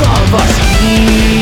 of us.